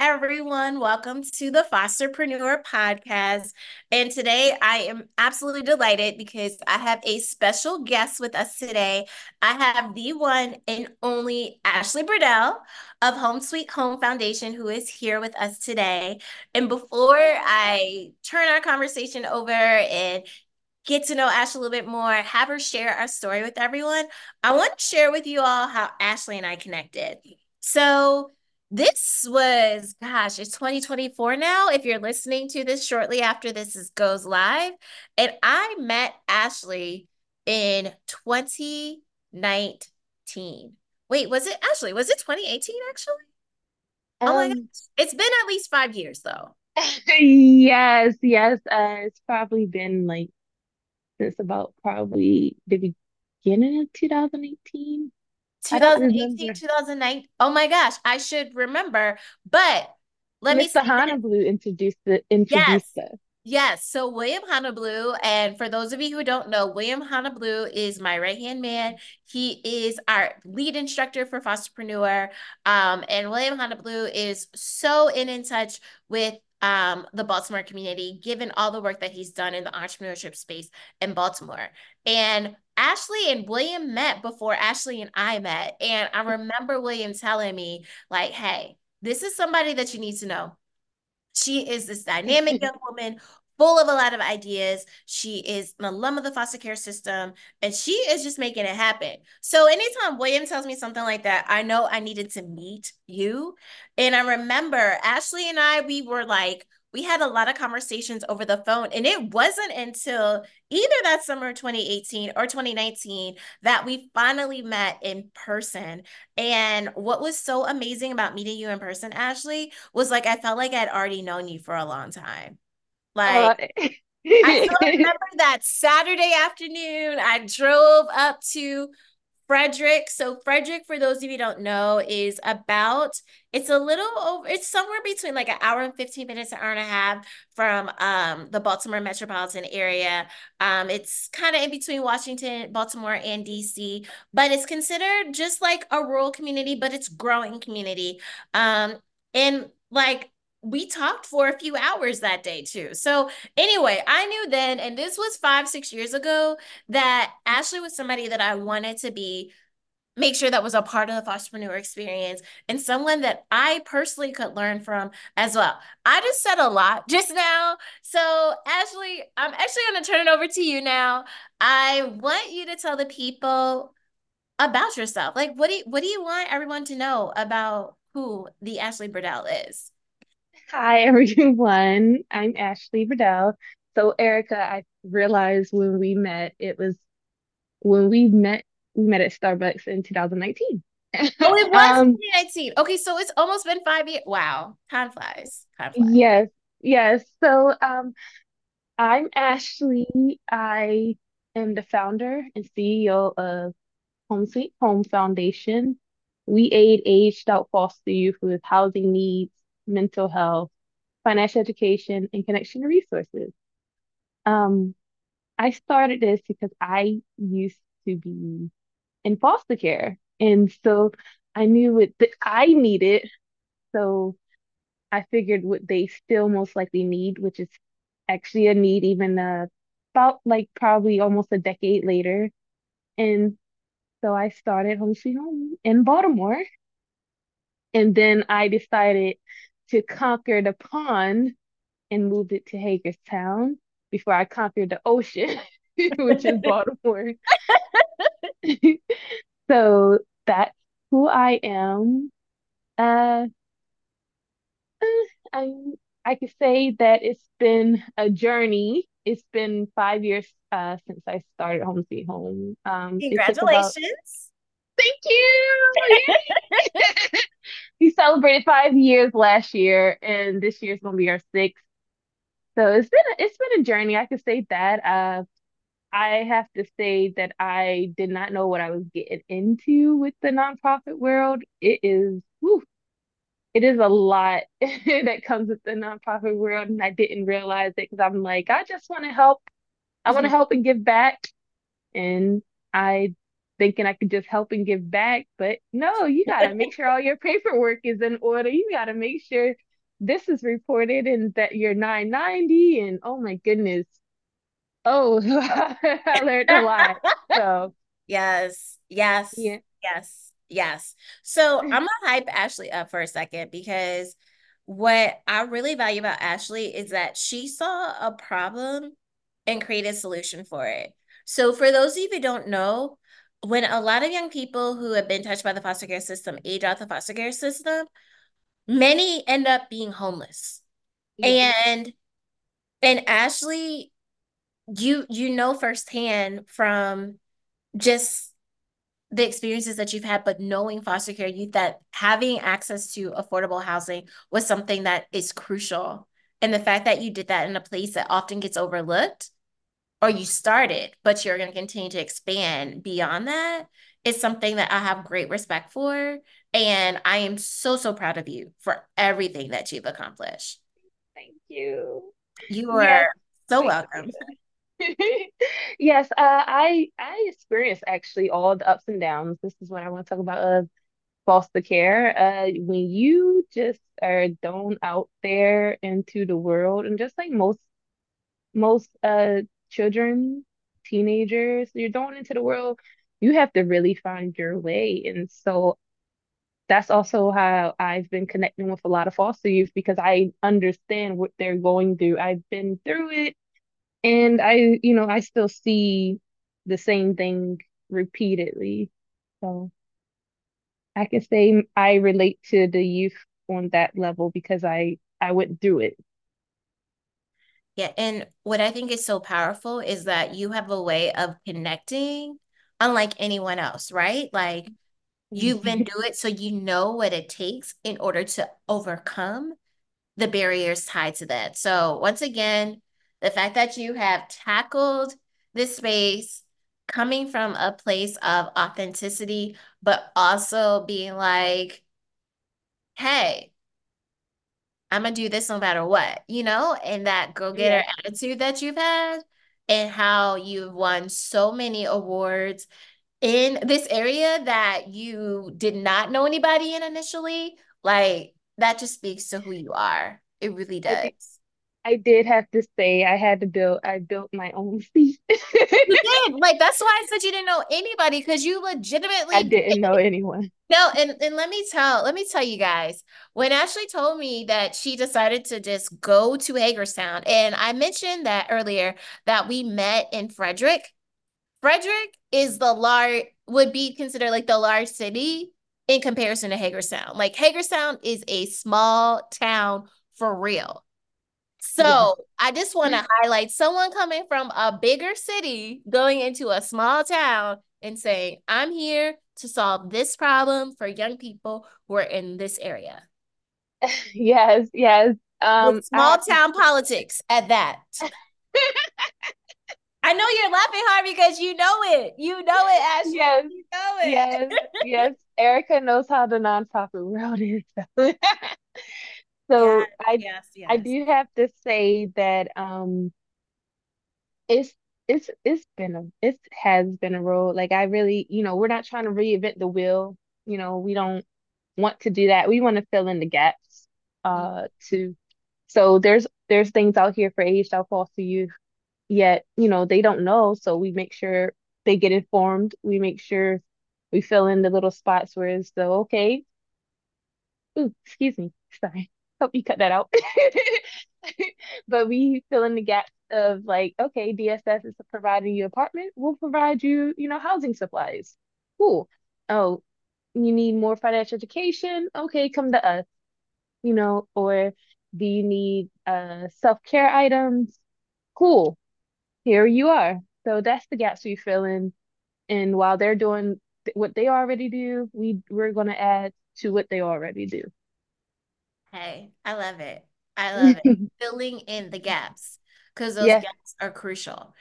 everyone. Welcome to the Fosterpreneur podcast. And today I am absolutely delighted because I have a special guest with us today. I have the one and only Ashlee Briddell of Home Sweet Home Foundation, who is here with us today. And before I turn our conversation over and get to know Ashlee a little bit more, have her share our story with everyone, I want to share with you all how Ashlee and I connected. So, this was, gosh, it's 2024 now. If you're listening to this shortly after this is, goes live, and I met Ashlee in 2019. Wait, was it Ashlee? Was it 2018 actually? Um, oh my um, gosh. It's been at least five years though. yes, yes. Uh, it's probably been like since about probably the beginning of 2018. 2018, 2009. Oh my gosh, I should remember. But let Mr. me Honablue introduced the introduced yes. us. Yes. So William Blue, and for those of you who don't know, William Blue is my right hand man. He is our lead instructor for Fosterpreneur. Um, and William Blue is so in in touch with um, the Baltimore community, given all the work that he's done in the entrepreneurship space in Baltimore. And Ashlee and William met before Ashlee and I met. And I remember William telling me, like, hey, this is somebody that you need to know. She is this dynamic young woman full of a lot of ideas. She is an alum of the foster care system and she is just making it happen. So anytime William tells me something like that, I know I needed to meet you. And I remember Ashlee and I, we were like, we had a lot of conversations over the phone. And it wasn't until either that summer 2018 or 2019 that we finally met in person. And what was so amazing about meeting you in person, Ashlee, was like I felt like I'd already known you for a long time. Like uh, I remember that Saturday afternoon, I drove up to Frederick. So Frederick, for those of you don't know, is about it's a little over it's somewhere between like an hour and 15 minutes, an hour and a half from um the Baltimore metropolitan area. Um, it's kind of in between Washington, Baltimore, and DC, but it's considered just like a rural community, but it's growing community. Um, and like we talked for a few hours that day too. So anyway, I knew then, and this was five, six years ago, that Ashlee was somebody that I wanted to be make sure that was a part of the Fosterpreneur experience and someone that I personally could learn from as well. I just said a lot just now. So, Ashlee, I'm actually going to turn it over to you now. I want you to tell the people about yourself. Like what do you, what do you want everyone to know about who the Ashlee Briddell is? Hi, everyone. I'm Ashlee Briddell. So, Erica, I realized when we met, it was when we met, we met at Starbucks in 2019. Oh, it was um, 2019. Okay, so it's almost been five years. Wow, time flies. Time flies. Yes, yes. So, um, I'm Ashlee. I am the founder and CEO of Home Sweet Home Foundation. We aid aged out foster youth with housing needs mental health, financial education, and connection to resources. Um, I started this because I used to be in foster care. And so I knew what the, I needed. So I figured what they still most likely need, which is actually a need even uh, about like probably almost a decade later. And so I started Home Sweet Home in Baltimore. And then I decided to conquer the pond and moved it to Hagerstown before I conquered the ocean, which is Baltimore. so that's who I am. Uh, uh, I I could say that it's been a journey. It's been five years uh, since I started Home Sweet Home. Um, Congratulations! About... Thank you. We celebrated five years last year, and this year's gonna be our sixth. So it's been a, it's been a journey. I could say that. Uh, I have to say that I did not know what I was getting into with the nonprofit world. It is, whew, it is a lot that comes with the nonprofit world, and I didn't realize it because I'm like, I just want to help. I want to mm-hmm. help and give back, and I thinking I could just help and give back. But no, you got to make sure all your paperwork is in order. You got to make sure this is reported and that you're 990 and oh my goodness. Oh, I learned a lot. So, Yes, yes, yeah. yes, yes. So I'm gonna hype Ashlee up for a second because what I really value about Ashlee is that she saw a problem and created a solution for it. So for those of you who don't know, when a lot of young people who have been touched by the foster care system age out the foster care system, many end up being homeless. Yeah. And and Ashlee, you you know firsthand from just the experiences that you've had, but knowing foster care youth that having access to affordable housing was something that is crucial. And the fact that you did that in a place that often gets overlooked, or you started, but you're going to continue to expand beyond that, is something that I have great respect for. And I am so, so proud of you for everything that you've accomplished. Thank you. You Yes, are so I welcome. Yes, uh, I I experienced actually all the ups and downs. This is what I want to talk about of foster care. Uh, when you just are thrown out there into the world, and just like most most uh children, teenagers, you're thrown into the world, you have to really find your way. And so that's also how I've been connecting with a lot of foster youth because I understand what they're going through. I've been through it and I, you know, I still see the same thing repeatedly. So I can say I relate to the youth on that level because I I went through it. Yeah, and what I think is so powerful is that you have a way of connecting unlike anyone else, right? Like you've been mm-hmm. through it, so you know what it takes in order to overcome the barriers tied to that. So once again, the fact that you have tackled this space coming from a place of authenticity, but also being like, hey, I'm gonna do this no matter what, you know, and that go-getter Yeah, attitude that you've had and how you've won so many awards in this area that you did not know anybody in initially, like that just speaks to who you are. It really does. I did have to say I had to build I built my own feet. You did. Like that's why I said you didn't know anybody because you legitimately I didn't know anyone. No, and, and let me tell, let me tell you guys, when Ashlee told me that she decided to just go to Hagerstown, and I mentioned that earlier that we met in Frederick. Frederick is the large, would be considered like the large city in comparison to Hagerstown. Like Hagerstown is a small town for real. So I just want to highlight someone coming from a bigger city going into a small town and saying, I'm here to solve this problem for young people who are in this area. Yes, yes. Um, With I small have town politics at that. I know you're laughing hard because you know it. You know it, Ashlee. yes, You know yes, yes. Erica knows how the nonprofit world is. Yes, So I yes, I do have to say that um it's it's it's been a it has been a road. Like I really, you know, we're not trying to reinvent the wheel. You know, we don't want to do that. We want to fill in the gaps uh to so there's there's things out here for aged out foster youth yet, you know, they don't know. So we make sure they get informed. We make sure we fill in the little spots where it's the okay. Ooh, excuse me. Sorry. Hope you cut that out. But we fill in the gaps of like, okay, DSS is providing you apartment. We'll provide you, you know, housing supplies. Cool. Oh, you need more financial education? Okay, come to us, you know, or do you need uh self-care items? Cool. Here you are. So that's the gaps we fill in. And while they're doing what they already do, we we're gonna add to what they already do. Hey, I love it. I love it. Filling in the gaps because those gaps are crucial.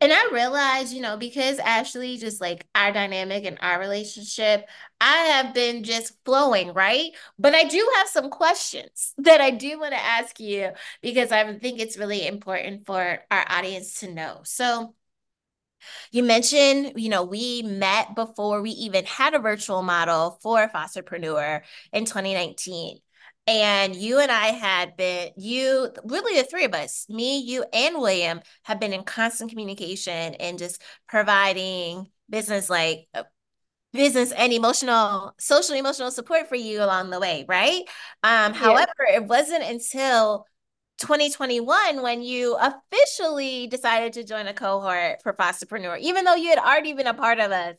And I realized, you know, because Ashley, just like our dynamic and our relationship, I have been just flowing, right? But I do have some questions that I do want to ask you because I think it's really important for our audience to know. So, You mentioned, you know, we met before we even had a virtual model for Fosterpreneur in 2019. And you and I had been, you, really the three of us, me, you, and William, have been in constant communication and just providing business like uh, business and emotional, social emotional support for you along the way, right? Um, Yeah. however, it wasn't until 2021 when you officially decided to join a cohort for Fosterpreneur, even though you had already been a part of us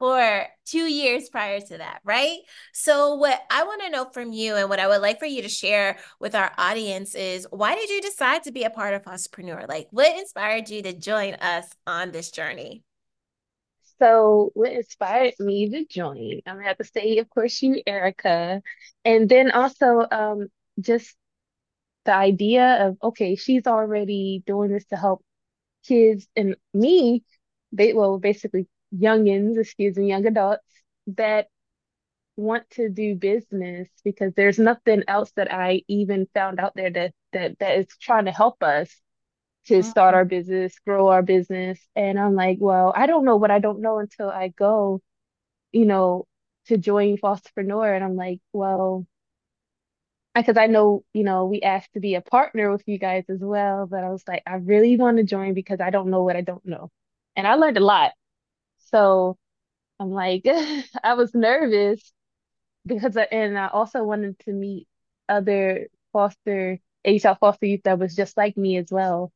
for two years prior to that, right? So, what I want to know from you and what I would like for you to share with our audience is why did you decide to be a part of Fosterpreneur? Like, what inspired you to join us on this journey? So what inspired me to join? I'm gonna have to say, of course, you, Erica. And then also um just the idea of okay, she's already doing this to help kids and me, they well, basically youngins, excuse me, young adults that want to do business because there's nothing else that I even found out there that that that is trying to help us to start Mhm. our business, grow our business. And I'm like, well, I don't know what I don't know until I go, you know, to join Fosterpreneur. And I'm like, well, because I know, you know, we asked to be a partner with you guys as well, but I was like, I really want to join because I don't know what I don't know. And I learned a lot. So I'm like, I was nervous because I, and I also wanted to meet other foster ASAP foster youth that was just like me as well.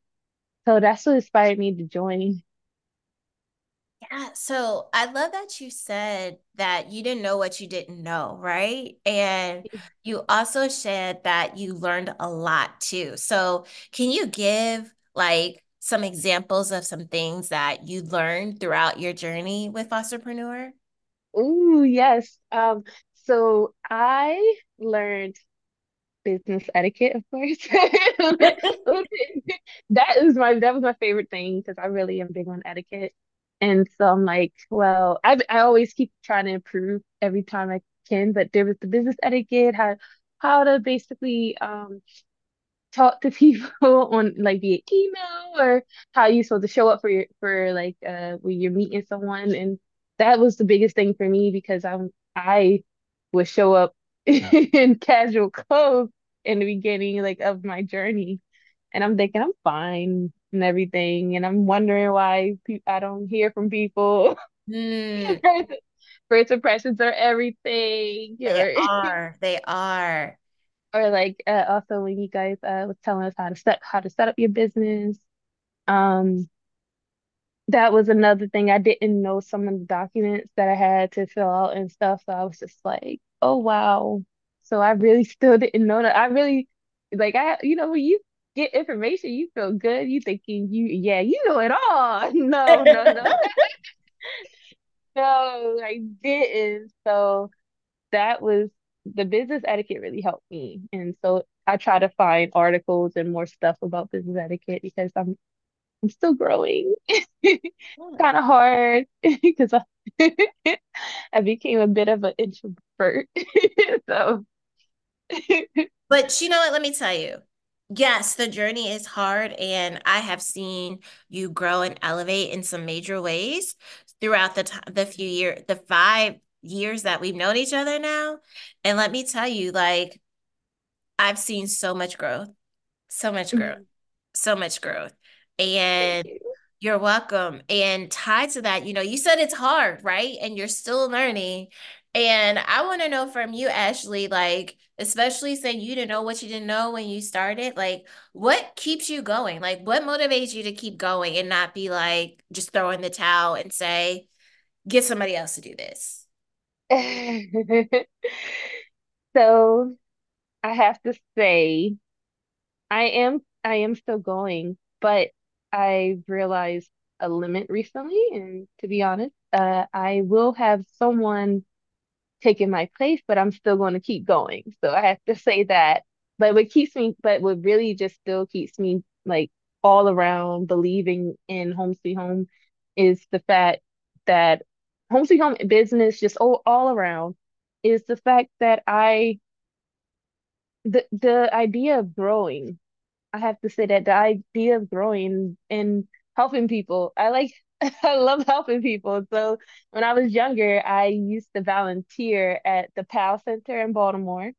So that's what inspired me to join. Yeah, so I love that you said that you didn't know what you didn't know, right? And you also said that you learned a lot too. So can you give like some examples of some things that you learned throughout your journey with Fosterpreneur? Ooh, yes. Um, so I learned business etiquette, of course. That is my that was my favorite thing because I really am big on etiquette. And so I'm like, well, I I always keep trying to improve every time I can, but there was the business etiquette, how how to basically um talk to people on like via email or how you supposed to show up for your for like uh when you're meeting someone. And that was the biggest thing for me because I'm I would show up in casual clothes in the beginning like of my journey. And I'm thinking I'm fine and everything. And I'm wondering why pe I don't hear from people Hmm, first, first impressions are everything they are. They are. Or like uh, also when you guys uh was telling us how to set how to set up your business um that was another thing. I didn't know some of the documents that I had to fill out and stuff so I was just like oh wow. So I really still didn't know that. I really like I you know when you get information you feel good. You thinking you yeah you know it all. No no no. No I didn't. So that was the business etiquette really helped me. And so I try to find articles and more stuff about business etiquette because I'm I'm still growing. Kind of hard because I, I became a bit of an introvert. So But you know what? Let me tell you. Yes, the journey is hard, and I have seen you grow and elevate in some major ways throughout the time, the few year, the five years that we've known each other now. And let me tell you, like, I've seen so much growth, so much mm-hmm. growth, so much growth. And you. you're welcome. And tied to that, you know, you said it's hard, right? And you're still learning. And I want to know from you, Ashlee, like, especially saying you didn't know what you didn't know when you started, like, what keeps you going? Like, what motivates you to keep going and not be like, just throwing the towel and say, get somebody else to do this? So I have to say I am I am still going, but I realized a limit recently, and to be honest, uh, I will have someone taking my place, but I'm still going to keep going. So I have to say that. But what keeps me, but what really just still keeps me like all around believing in Home Sweet Home is the fact that Home Sweet Home business, just all, all around, is the fact that I the the idea of growing. I have to say that the idea of growing and helping people, I like I love helping people. So when I was younger, I used to volunteer at the PAL Center in Baltimore.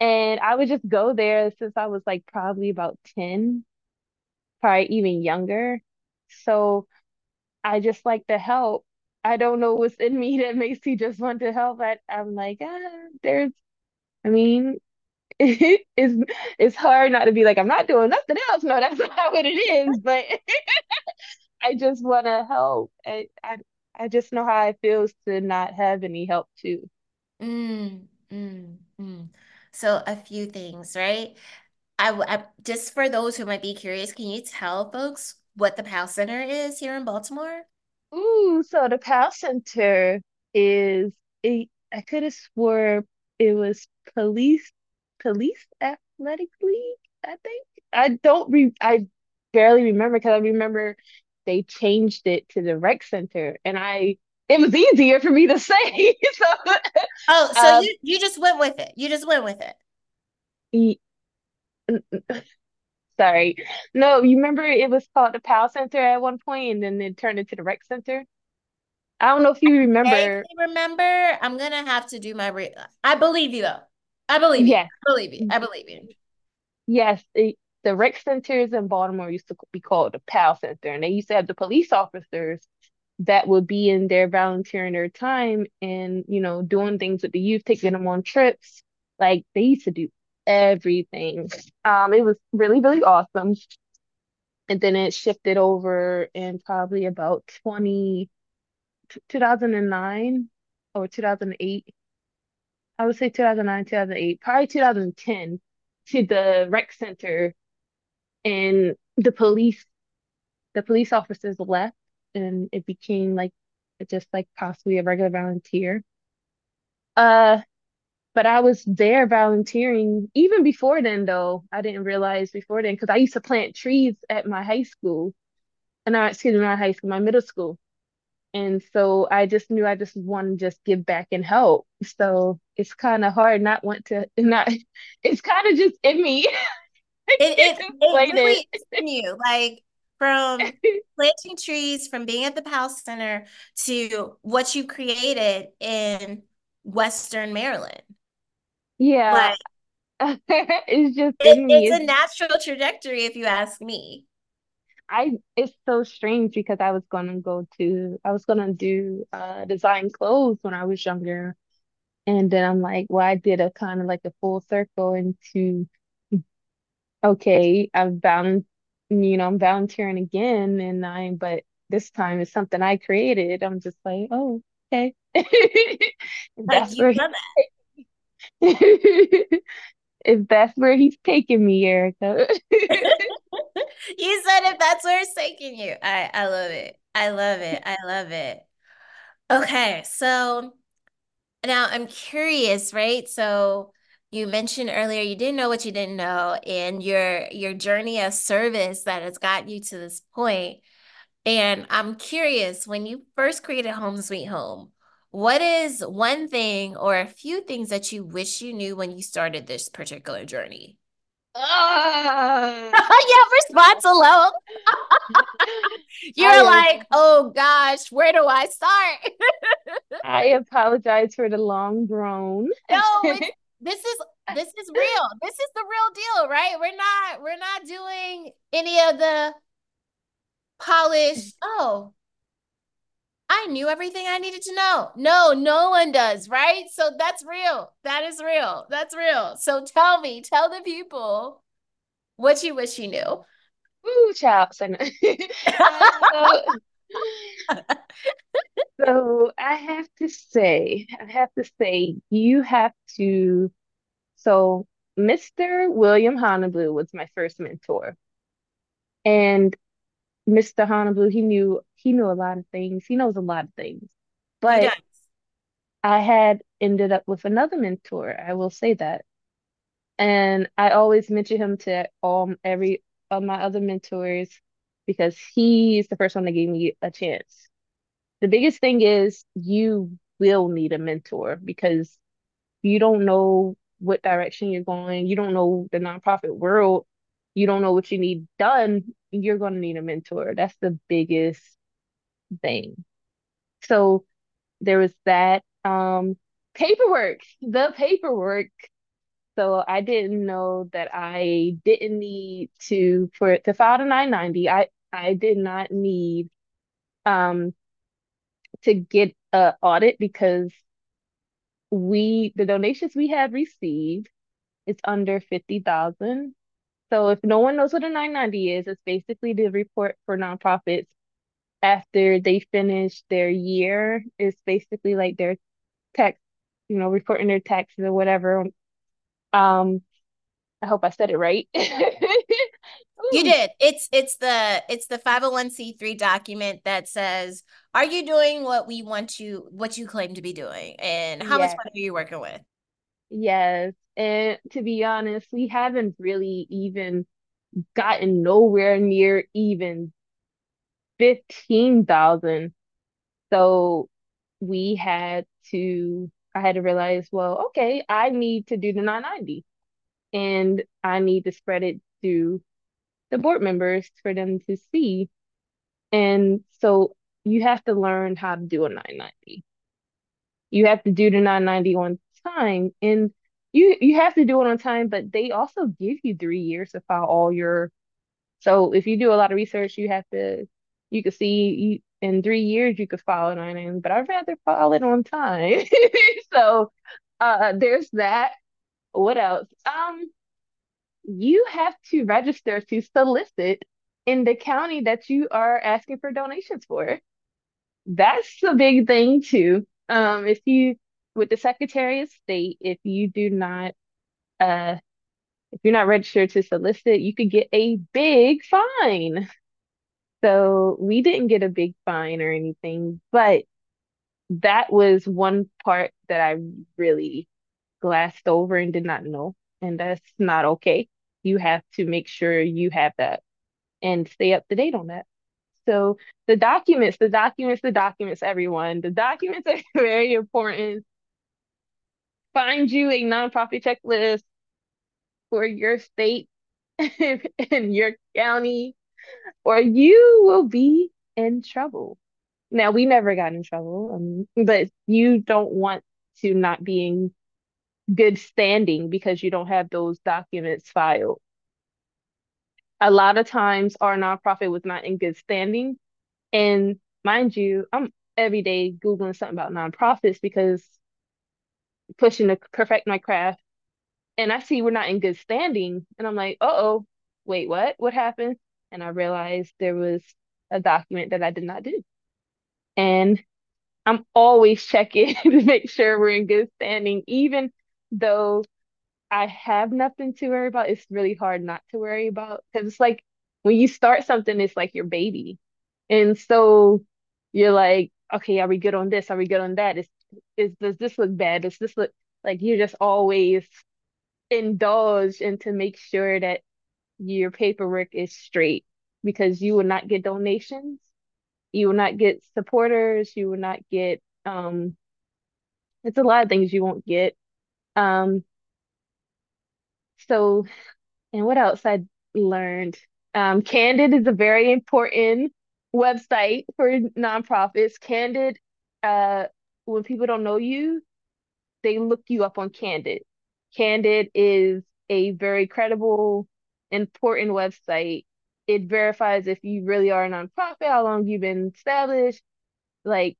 And I would just go there since I was like probably about 10, probably even younger. So I just like to help. I don't know what's in me that makes me just want to help. I, I'm like, ah, there's, I mean, it's it's hard not to be like, I'm not doing nothing else. No, that's not what it is. But I just want to help. I, I I just know how it feels to not have any help too. Mm, mm, mm. So a few things, right? I just for those who might be curious, can you tell folks what the PAL Center is here in Baltimore? Ooh, so the PAL Center is a, I could have swore it was police police athletic league, I think. I don't re I barely remember because I remember they changed it to the rec center and I it was easier for me to say. So Oh, so um you you just went with it. You just went with it. y- sorry. No, you remember it was called the PAL Center at one point and then it turned into the rec center? I don't know if you remember. Vaguely remember. I'm gonna have to do my re I believe you though. I believe you. Yes. I believe you. I believe you. Yes, it, the rec centers in Baltimore used to be called the PAL Center, and they used to have the police officers that would be in there volunteering their time and, you know, doing things with the youth, taking them on trips. Like they used to do everything. Um, it was really, really awesome. And then it shifted over in probably about 20, 2009 or 2008. I would say 2009, 2008, probably 2010 to the rec center and the police the police officers left and it became like just like possibly a regular volunteer. Uh, but I was there volunteering even before then though. I didn't realize before then because I used to plant trees at my high school uh, and I excuse me, not high school, my middle school. And so I just knew I just want to just give back and help. So it's kind of hard not want to not it's kind of just in me. It it it really is in you. Like from planting trees, from being at the PAL Center to what you created in Western Maryland. Yeah, Like it's just it, it's a natural trajectory, if you ask me. I it's so strange because I was gonna go to I was gonna do uh design clothes when I was younger. And then I'm like, well, I did a kind of like a full circle into okay, I'm bound you know, I'm volunteering again and I but this time it's something I created. I'm just like, oh, okay. Like That's you've where done he if that's where he's taking me, Erica. You said if that's where it's taking you. I I love it. I love it. I love it. Okay, so now I'm curious, right? So you mentioned earlier you didn't know what you didn't know, and your your journey of service that has got you to this point. And I'm curious, when you first created Home Sweet Home, what is one thing or a few things that you wish you knew when you started this particular journey? Ah. You have response alone. You're am like, oh gosh, where do I start? I apologize for the long groan. No, this is this is real. This is the real deal, right? We're not we're not doing any of the polished, oh, I knew everything I needed to know. No, no one does, right? So that's real. That is real. That's real. So tell me, tell the people what you wish you knew. Ooh, child. So, uh, so, I have to say, I have to say, you have to. So Mr. William Honablue was my first mentor, and Mr. Honablue, he knew he knew a lot of things. He knows a lot of things, but I had ended up with another mentor. I will say that. And I always mention him to all every of my other mentors because he's the first one that gave me a chance. The biggest thing is you will need a mentor because you don't know what direction you're going. You don't know the nonprofit world. You don't know what you need done. You're going to need a mentor. That's the biggest. Thing. So there was that um paperwork, the paperwork. So I didn't know that I didn't need to for to file the 990. I I did not need um to get a audit because we the donations we had received is under 50,000. So if no one knows what a 990 is, it's basically the report for nonprofits after they finish their year. It's basically like their tax, you know, reporting their taxes or whatever. Um, I hope I said it right. You did. It's it's the it's the 501c3 document that says, are you doing what we want you what you claim to be doing? And how much money are you working with? yes. And to be honest, we haven't really even gotten nowhere near even 15,000. So we had to, I had to realize, well, okay, I need to do the 990 and I need to spread it to the board members for them to see. And so you have to learn how to do a 990. You have to do the 990 on time and you you have to do it on time, but they also give you three years to file all your So if you do a lot of research, you have to, you could see you in three years you could file it on in, but I'd rather file it on time. So uh there's that. What else? Um, you have to register to solicit in the county that you are asking for donations for. That's a big thing too. Um, if you with the Secretary of State, if you do not uh if you're not registered to solicit, you could get a big fine. So we didn't get a big fine or anything, but that was one part that I really glassed over and did not know. And that's not okay. You have to make sure you have that and stay up to date on that. So the documents, the documents, the documents, everyone, the documents are very important. Find you a nonprofit checklist for your state and your county, or you will be in trouble. Now, we never got in trouble, um, but you don't want to not be in good standing because you don't have those documents filed. A lot of times, our nonprofit was not in good standing. And mind you, I'm every day Googling something about nonprofits because pushing to perfect my craft. And I see we're not in good standing. And I'm like, uh oh, wait, what? What happened? And I realized there was a document that I did not do. And I'm always checking to make sure we're in good standing, even though I have nothing to worry about. It's really hard not to worry about because it's like when you start something, it's like your baby. And so you're like, okay, are we good on this? Are we good on that? Is is does this look bad? Does this look like you're just always indulge and to make sure that your paperwork is straight because you will not get donations, you will not get supporters, you will not get um it's a lot of things you won't get. Um so and what else I learned? Um Candid is a very important website for nonprofits. Candid uh when people don't know you, they look you up on Candid. Candid is a very credible, important website. It verifies if you really are a nonprofit, how long you've been established, like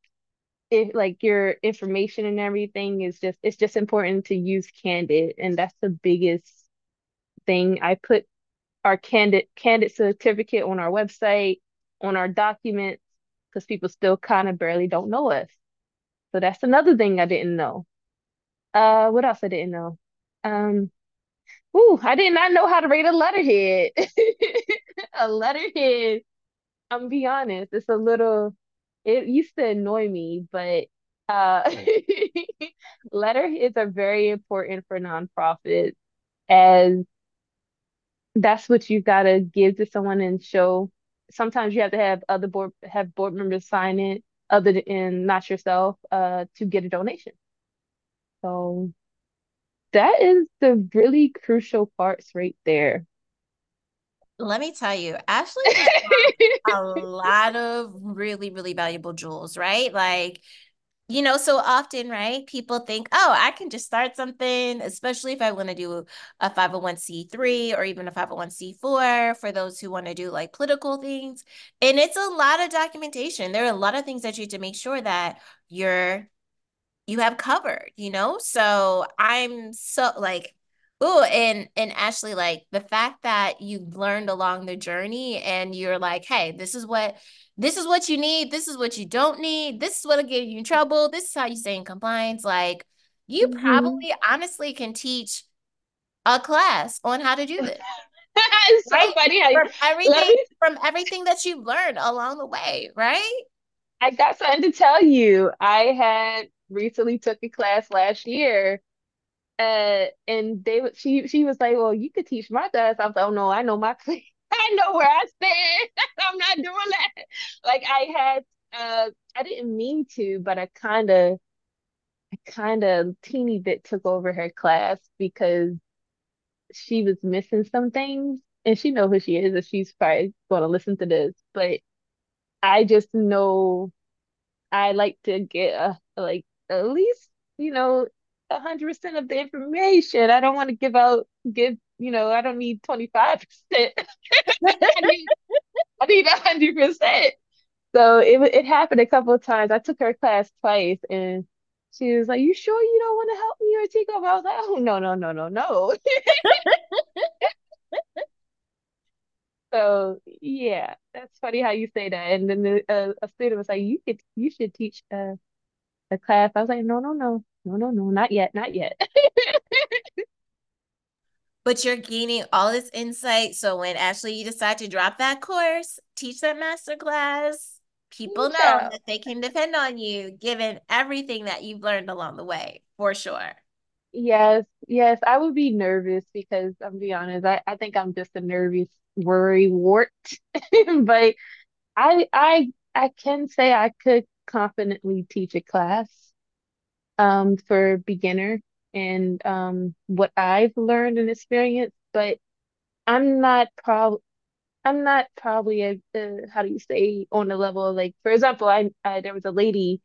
if like your information and everything is just it's just important to use Candid, and that's the biggest thing. I put our Candid Candid certificate on our website, on our documents, because people still kind of barely don't know us. So that's another thing I didn't know. Uh, what else I didn't know? Um, ooh, I did not know how to rate a letterhead. A letterhead, I'm be honest, it's a little, it used to annoy me, but uh letterheads are very important for nonprofits as that's what you've gotta give to someone and show. Sometimes you have to have other board have board members sign it other than not yourself uh to get a donation. So that is the really crucial parts right there. Let me tell you, Ashlee a lot of really, really valuable jewels, right? Like, you know, so often, right? People think, oh, I can just start something, especially if I want to do a 501c3 or even a 501c4 for those who want to do like political things. And it's a lot of documentation. There are a lot of things that you have to make sure that you're you have covered, you know? So I'm so like, oh, and and Ashlee, like the fact that you've learned along the journey and you're like, hey, this is what this is what you need, this is what you don't need, this is what'll get you in trouble, this is how you stay in compliance. Like you hmm probably honestly can teach a class on how to do this, It's so right? funny From everything me from everything that you've learned along the way, right? I got something to tell you. I had recently took a class last year Uh, and they she she was like, "Well, you could teach my class." I was like, "Oh no, I know my place. I know where I stand. I'm not doing that." Like I had uh I didn't mean to, but I kind of I kind of teeny bit took over her class because she was missing some things, and she know who she is, and she's probably going to listen to this. But I just know I like to get a like at least, you know, hundred percent of the information. I don't want to give out give, you know, I don't need 25%. I need I need hundred percent. So it it happened a couple of times. I took her class twice and she was like, You sure you don't want to help me or take over? I was like, Oh no, no, no, no, no. So yeah, that's funny how you say that. And then the, uh, a student was like, You could you should teach uh the class. I was like, no, no, no, no, no, no, not yet, not yet. but you're gaining all this insight. So when Ashlee you decide to drop that course, teach that master class, people know that they can depend on you given everything that you've learned along the way, for sure. Yes, yes, I would be nervous because I'm be honest, I, I think I'm just a nervous worry wart. But I I I can say I could confidently teach a class um for beginner and um what I've learned and experienced, but I'm not prob I'm not probably a, uh, how do you say on the level of like for example, I, I there was a lady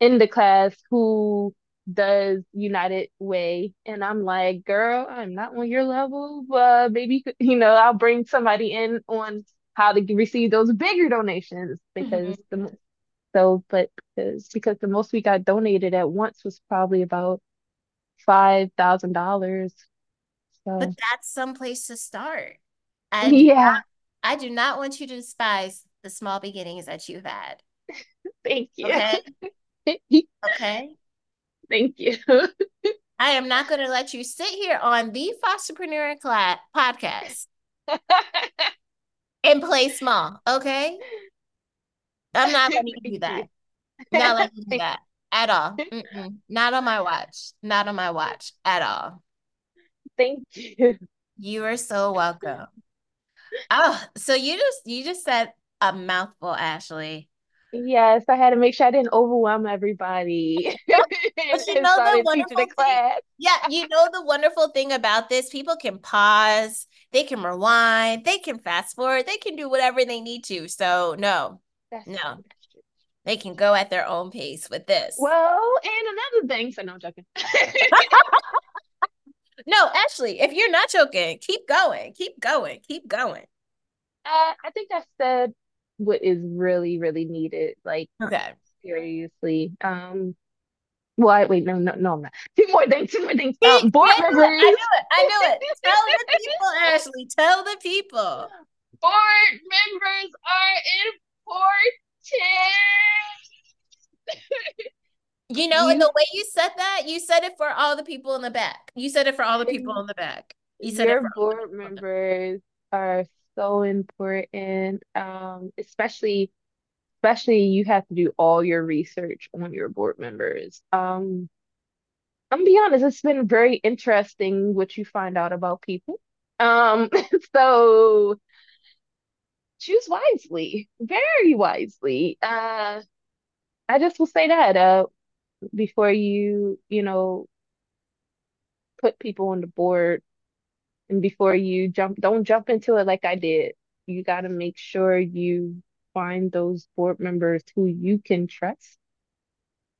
in the class who does United Way. And I'm like, girl, I'm not on your level, but maybe, you know, I'll bring somebody in on how to receive those bigger donations because Mhm. the so, but because because the most we got donated at once was probably about five thousand dollars. So. But that's some place to start. I do not, yeah, I do not want you to despise the small beginnings that you've had. thank you. Okay. Okay. Thank you. I am not going to let you sit here on the Fosterpreneur class podcast and play small. Okay. I'm not letting you do that. Not letting you do that at all. Mm-mm. Not on my watch. Not on my watch at all. Thank you. You are so welcome. Oh, so you just you just said a mouthful, Ashlee. Yes, I had to make sure I didn't overwhelm everybody But you know the teaching the wonderful class. Yeah, you know the wonderful thing about this? People can pause, they can rewind, they can fast forward, they can do whatever they need to. So no, That's no, they can go at their own pace with this. Well, and another thing, so no, I'm joking. No, actually, if you're not joking, keep going, keep going, keep going. Uh, I think I said what is really, really needed. Like Okay. seriously. Um, well, wait, no, no, no, I'm not. Two more things, two more things. Um, board I knew it. I members, knew it. I knew it. Tell the people, Ashlee. Tell the people. board members are important. You know, and the way you said that, you said it for all the people in the back. You said it for all the people in the back. You said it your for board members are so important. Um, especially especially you have to do all your research on your board members. Um, I'm gonna be honest, it's been very interesting what you find out about people. Um, so choose wisely, very wisely. Uh, I just will say that uh before you, you know, put people on the board, And before you jump, don't jump into it like I did. You got to make sure you find those board members who you can trust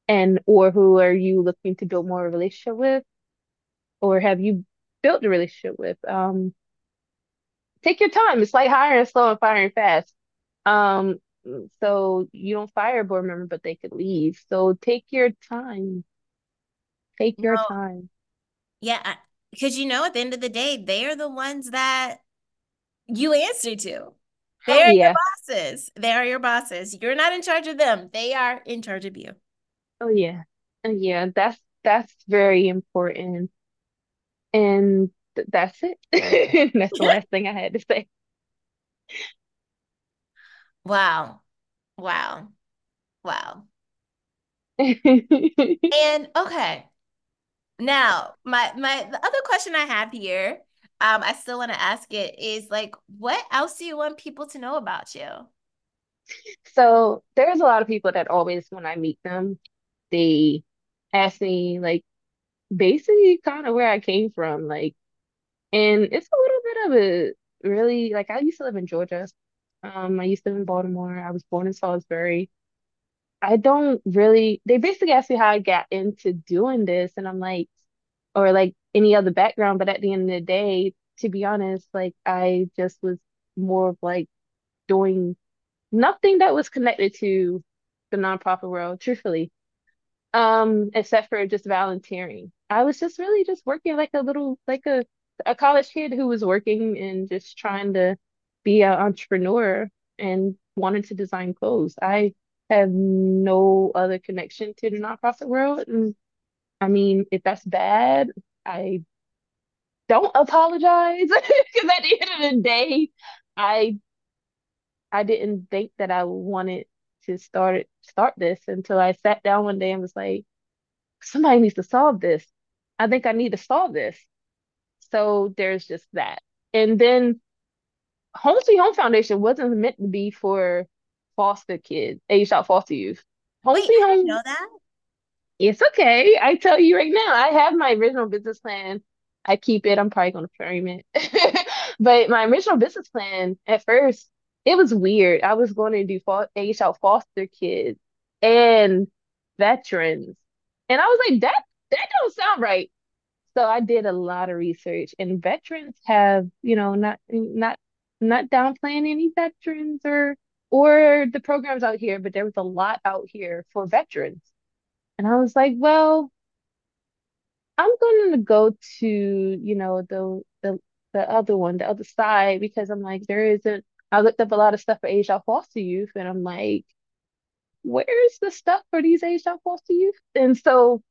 and or who are you looking to build more relationship with or have you built a relationship with. Um, take your time. It's like hiring slow and firing fast. Um, so you don't fire a board member, but they could leave. So take your time. Take your No, time. yeah, because you know, at the end of the day, they are the ones that you answer to. They Oh are your bosses. They are your bosses. You're not in charge of them. They are in charge of you. Oh yeah. Uh, Yeah, that's that's very important. And th that's it. That's the last thing I had to say. Wow. Wow. Wow. And okay. Now, my my the other question I have here, um, I still want to ask it is like, what else do you want people to know about you? So there's a lot of people that always, when I meet them, they ask me like basically kind of where I came from. Like, and it's a little bit of a really like I used to live in Georgia. Um, I used to live in Baltimore. I was born in Salisbury. I don't really, they basically asked me how I got into doing this, and I'm like, or like any other background, but at the end of the day, to be honest, like I just was more of like doing nothing that was connected to the nonprofit world, truthfully, um, except for just volunteering. I was just really just working like a little, like a, a college kid who was working and just trying to be an entrepreneur and wanted to design clothes. I have no other connection to the nonprofit world. And I mean, if that's bad, I don't apologize because at the end of the day, I I didn't think that I wanted to start start this until I sat down one day and was like, somebody needs to solve this. I think I need to solve this. So there's just that. And then Home Sweet Home Foundation wasn't meant to be for foster kids, aged out foster youth. Home Wait, Sweet Home know that. It's okay. I tell you right now, I have my original business plan. I keep it. I'm probably gonna frame it. But my original business plan, at first, it was weird. I was going to do fo age out foster kids and veterans. And I was like, that that don't sound right. So I did a lot of research, and veterans have, you know, not not not downplaying any veterans or or the programs out here, but there was a lot out here for veterans. And I was like, well, I'm going to go to, you know, the the the other one, the other side, because I'm like, there isn't. I looked up a lot of stuff for aged out foster youth, and I'm like, where's the stuff for these aged out foster youth? And so,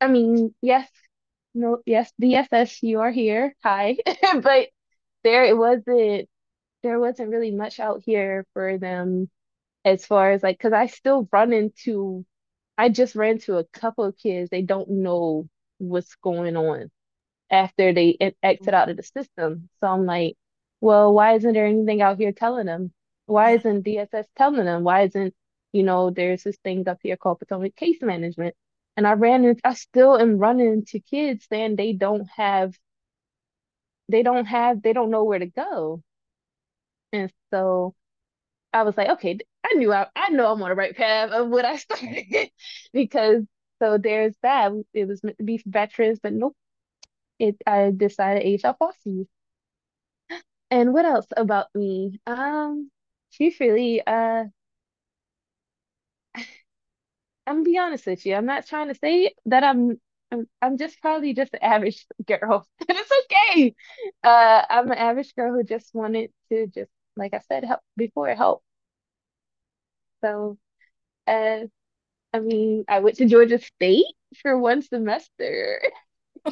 I mean, yes, no, yes, DSS, you are here. Hi. But there it wasn't there wasn't really much out here for them as far as like, because I still run into I just ran to a couple of kids. They don't know what's going on after they exit out of the system. So I'm like, well, why isn't there anything out here telling them? Why isn't DSS telling them? Why isn't, you know, there's this thing up here called Potomac Case Management. And I ran into, I still am running into kids saying they don't have, they don't have, they don't know where to go. And so I was like, okay, I knew I, I know I'm on the right path of what I started because so there's that. It was meant to be for veterans, but nope. It I decided HL Foster And what else about me? Um, truthfully, uh, I'm gonna be honest with you. I'm not trying to say that I'm I'm, I'm just probably just an average girl. And it's okay. Uh, I'm an average girl who just wanted to just, like I said, help before help. So, uh, I mean, I went to Georgia State for one semester. I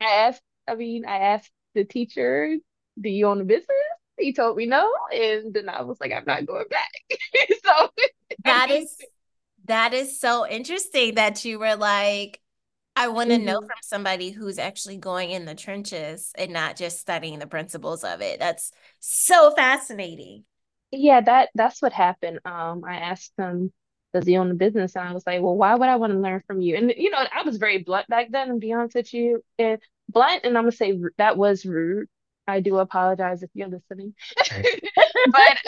asked, I mean, I asked the teacher, do you own a business? He told me no, and then I was like, I'm not going back. So, That mean, is that is so interesting that you were like, I want to know mhm. from somebody who's actually going in the trenches and not just studying the principles of it. That's so fascinating. Yeah, that that's what happened. Um, I asked him. does he own a business? And I was like, well, why would I want to learn from you? And you know, I was very blunt back then, and be honest with you, and blunt, and I'm gonna say that was rude. I do apologize if you're listening, but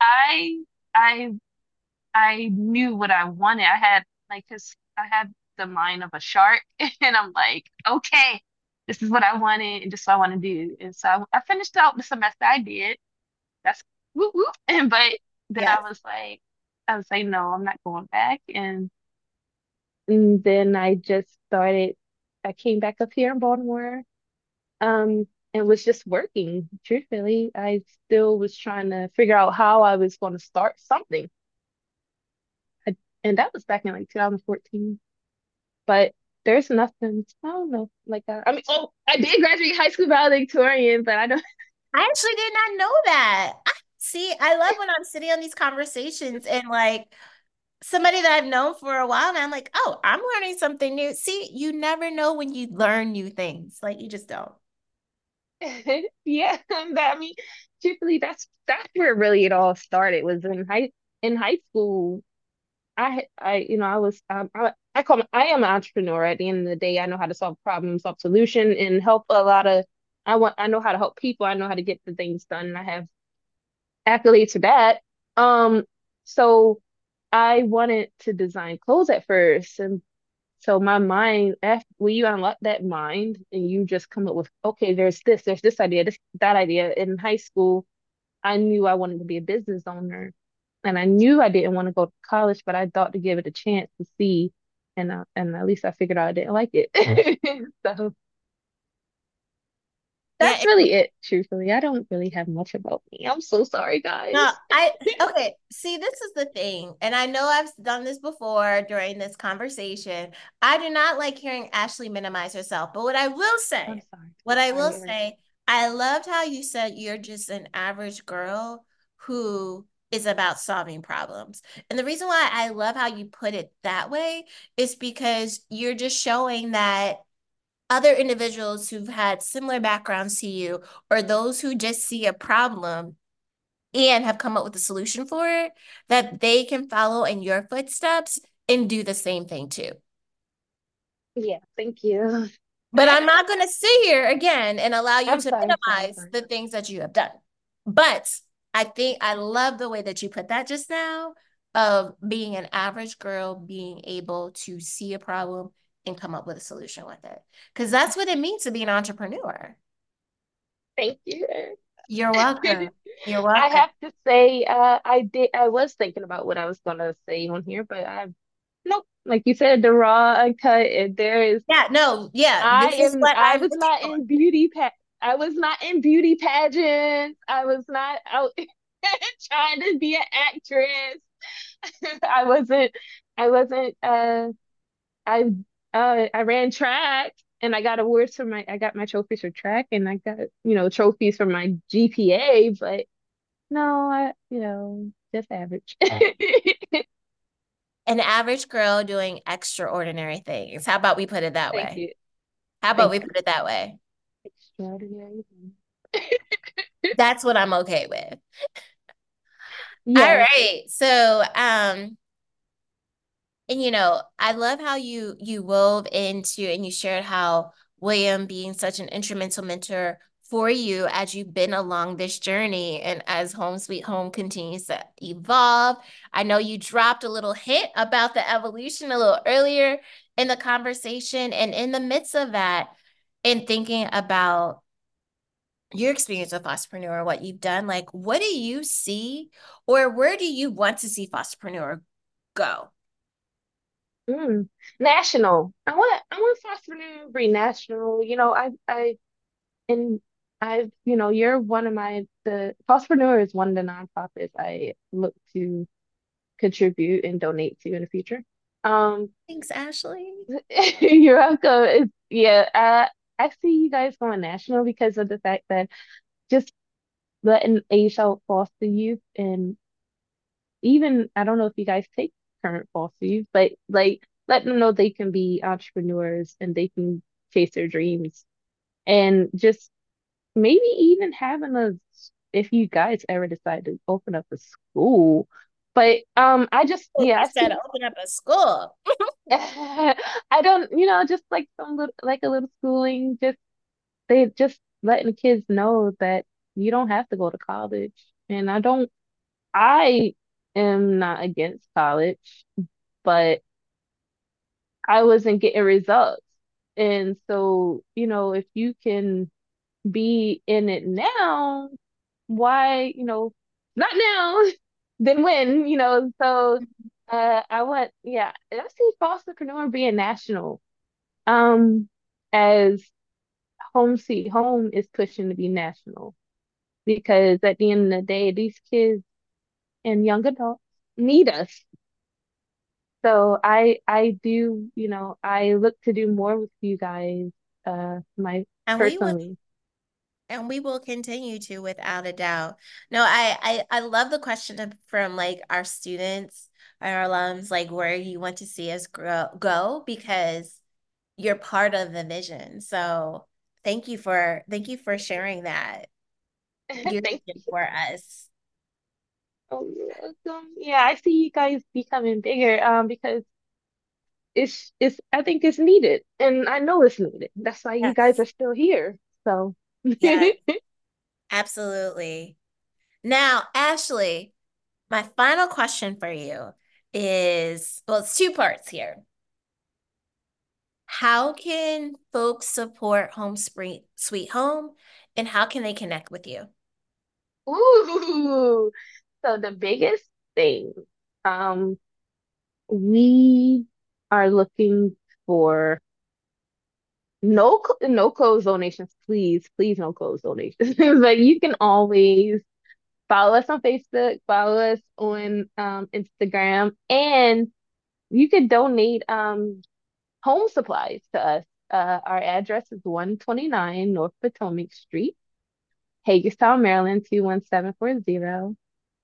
I I I knew what I wanted. I had like, cause I had the mind of a shark, and I'm like, okay, this is what I wanted, and this is what I want to do. And so I, I finished out the semester. I did. That's whoop whoop. And but then I was like, I was like, no, I'm not going back. And, and then I just started. I came back up here in Baltimore, um, and was just working. Truthfully, I still was trying to figure out how I was going to start something. And that was back in like 2014. But there's nothing, I don't know, like that. I mean, oh, I did graduate high school valedictorian, but I don't. I actually did not know that. I, see, I love when I'm sitting on these conversations and like somebody that I've known for a while and I'm like, oh, I'm learning something new. See, you never know when you learn new things. Like you just don't. Yeah, that I mean, truthfully, that's that's where really it all started was in high in high school. I I you know I was um, I I call I am an entrepreneur. At the end of the day, I know how to solve problems, solve solution, and help a lot of. I want I know how to help people. I know how to get the things done. and I have accolades for that. Um, so I wanted to design clothes at first, and so my mind, after when you unlock that mind and you just come up with, okay, there's this, there's this idea, this that idea. In high school, I knew I wanted to be a business owner, and I knew I didn't want to go to college, but I thought to give it a chance to see, and uh, and at least I figured out I didn't like it. So Yeah, that's really it, truthfully. I don't really have much about me. I'm so sorry, guys. No, guys. I okay. See, this is the thing, and I know I've done this before during this conversation. I do not like hearing Ashlee minimize herself, but what I will I'm say, sorry. what I'm I sorry, will Erin. say, I loved how you said you're just an average girl who is about solving problems. And the reason why I love how you put it that way is because you're just showing that other individuals who've had similar backgrounds to you or those who just see a problem and have come up with a solution for it, that they can follow in your footsteps and do the same thing too. Yeah, thank you. But I'm not going to sit here again and allow you I'm to sorry, minimize sorry. the things that you have done. But I think I love the way that you put that just now of being an average girl, being able to see a problem and come up with a solution with it. Because that's what it means to be an entrepreneur. Thank you. You're welcome. You're welcome. I have to say, uh, I did. I was thinking about what I was gonna say on here, but I nope. Like you said, the raw uncut. There is, Yeah, no, yeah, I this is am. what I was not in beauty pa. I was not in beauty pageants. I was not out trying to be an actress. I wasn't. I wasn't. Uh, I uh, I ran track and I got awards for my. I got my trophies for track and I got you know trophies for my GPA, but. No, I, you know, just average. An average girl doing extraordinary things. How about we put it that Thank way? you. How about Thank we put it that way? That's what I'm okay with. All right. So, um, and you know, I love how you you wove into and you shared how William being such an instrumental mentor for you as you've been along this journey and as Home Sweet Home continues to evolve. I know you dropped a little hint about the evolution a little earlier in the conversation, and in the midst of that, in thinking about your experience with Fosterpreneur, what you've done, like what do you see or where do you want to see Fosterpreneur go? Mm. National. I want I want Foster to be national. You know, I I and I've, you know, you're one of my the Fosterpreneur is one of the nonprofits I look to contribute and donate to in the future. Um, Thanks, Ashlee. you're welcome. It's, yeah, uh, I see you guys going national because of the fact that just letting age foster youth and even I don't know if you guys take current foster youth, but like let them know they can be entrepreneurs and they can chase their dreams. And just maybe even having a if you guys ever decide to open up a school, But um, I just yeah, I said open up a school. I don't, you know, just like some little, like a little schooling, just they just letting the kids know that you don't have to go to college. And I don't, I am not against college, but I wasn't getting results. And so, you know, if you can be in it now, why, you know, not now, then when, you know, so uh I want, yeah, I see Fosterpreneur being national. Um, as Home Sweet Home is pushing to be national because at the end of the day, these kids and young adults need us. So I I do, you know, I look to do more with you guys, uh, my And we will personally. And we will continue to without a doubt. No, I I, I love the question from like our students, our alums, like where you want to see us grow go because you're part of the vision. So thank you for thank you for sharing that you. for us. Oh, you're welcome. Yeah, I see you guys becoming bigger, um, because it's it's I think it's needed, and I know it's needed. That's why you guys are still here. So, Yes, absolutely. Now, Ashlee, my final question for you is, well, it's two parts here. How can folks support Home Sweet Home and how can they connect with you? ooh, so the biggest thing, um, we are looking for no no clothes donations, please, please, no clothes donations. But you can always follow us on Facebook, follow us on um Instagram, and you could donate um home supplies to us. Uh, our address is 129 North Potomac Street, Hagerstown, Maryland 21740.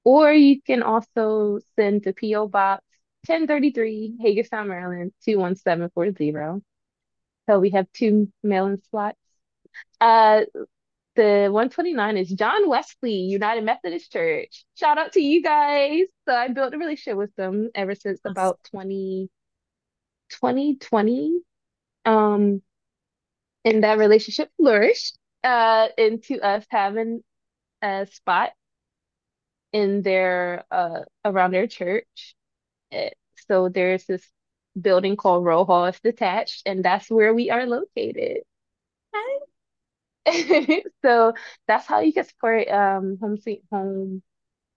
Or you can also send to P.O. Box 1033, Hagerstown, Maryland 21740. So we have two mailing slots. Uh, the 129 is John Wesley, United Methodist Church. Shout out to you guys. So I built a relationship with them ever since Awesome. about 20, 2020. Um, and that relationship flourished uh into us having a spot in their uh around their church. Eh, So there's this building called Row Hall. It's detached, and that's where we are located. So that's how you can support um Home Sweet Home.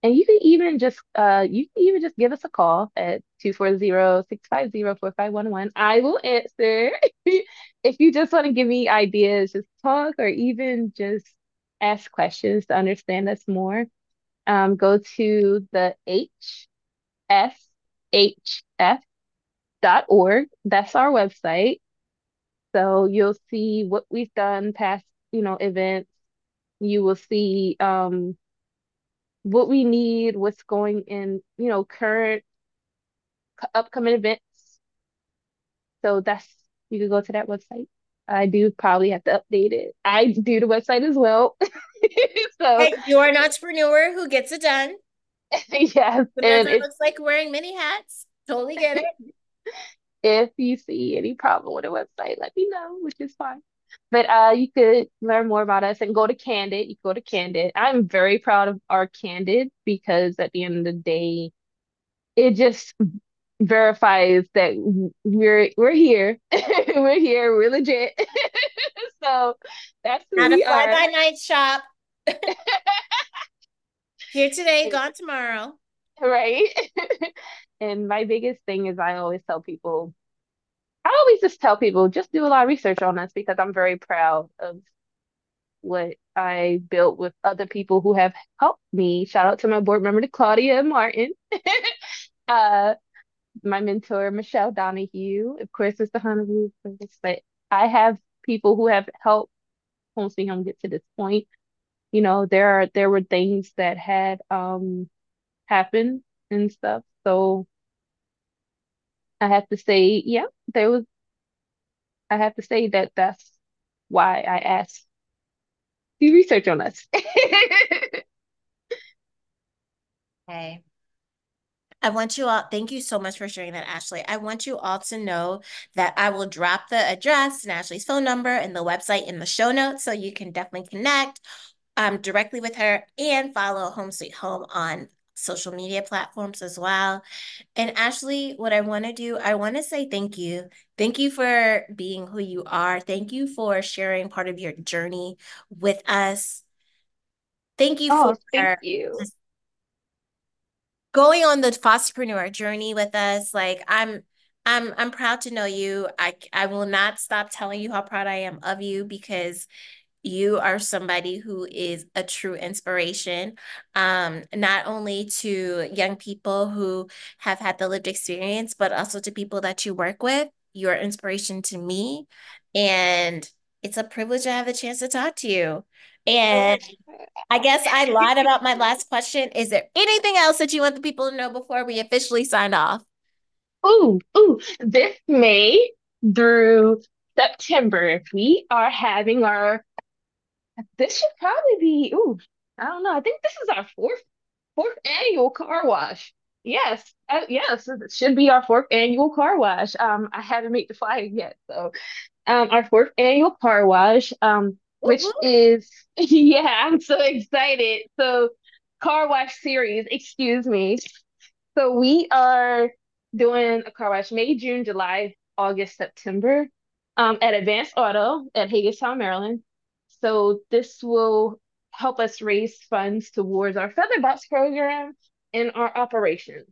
And you can even just uh you can even just give us a call at two four zero six five zero four five one one. I will answer. If you just want to give me ideas, just talk or even just ask questions to understand us more. Um, go to the hshf dot org. That's our website. So you'll see what we've done past, you know, events. You will see um what we need, what's going in, you know, current upcoming events. So that's you can go to that website. I do probably have to update it. I do the website as well. So Hey, you're an entrepreneur who gets it done. yes, Sometimes and it looks like wearing many hats. Totally get it. if you see any problem with the website, let me know, which is fine. But uh, you could learn more about us and go to Candid. You go to Candid. I'm very proud of our Candid because at the end of the day, it just verifies that we're we're here. We're here. We're legit. So that's Not a fly are, by night shop. Here today, gone tomorrow. right? And my biggest thing is I always tell people, I always just tell people, just do a lot of research on us because I'm very proud of what I built with other people who have helped me. Shout out to my board member, Claudia Martin. Uh, my mentor, Michelle Donahue, of course, the Honablue but I have people who have helped Home Sweet Home get to this point. You know, there are there were things that had um happened and stuff. So I have to say, yeah, there was I have to say that that's why I asked do research on us. Okay. I want you all, thank you so much for sharing that, Ashlee. I want you all to know that I will drop the address and Ashlee's phone number and the website in the show notes so you can definitely connect um, directly with her and follow Home Sweet Home on social media platforms as well. And Ashlee, what I want to do, I want to say thank you. Thank you for being who you are. Thank you for sharing part of your journey with us. Thank you Oh, for thank you. going on the fosterpreneur journey with us. Like I'm I'm I'm proud to know you. I I will not stop telling you how proud I am of you because you are somebody who is a true inspiration, um, not only to young people who have had the lived experience, but also to people that you work with. You're inspiration to me. And it's a privilege to have the chance to talk to you. And I guess I lied about my last question. Is there anything else that you want the people to know before we officially sign off? Ooh, ooh, this May through September, we are having our, this should probably be, ooh, I don't know. I think this is our fourth fourth annual car wash. Yes, uh, yes, it should be our fourth annual car wash. Um, I haven't made the flyer yet, so um, our fourth annual car wash, um, which is yeah, I'm so excited. So, car wash series, excuse me. So we are doing a car wash May, June, July, August, September, um, at Advanced Auto at Hagerstown, Maryland. So this will help us raise funds towards our Feather Box program and our operation.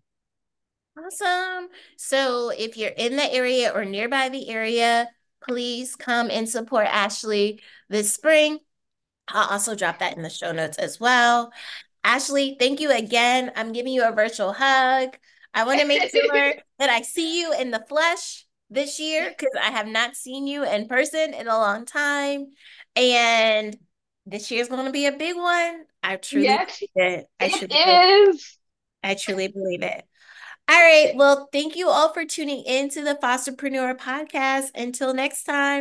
Awesome. So if you're in the area or nearby the area, please come and support Ashlee this spring. I'll also drop that in the show notes as well. Ashlee, thank you again. I'm giving you a virtual hug. I want to make sure that I see you in the flesh this year because I have not seen you in person in a long time. And this year's going to be a big one. I truly Yes, believe it. I it truly believe, is. I truly believe it. All right. Well, thank you all for tuning in to the Fosterpreneur podcast. Until next time.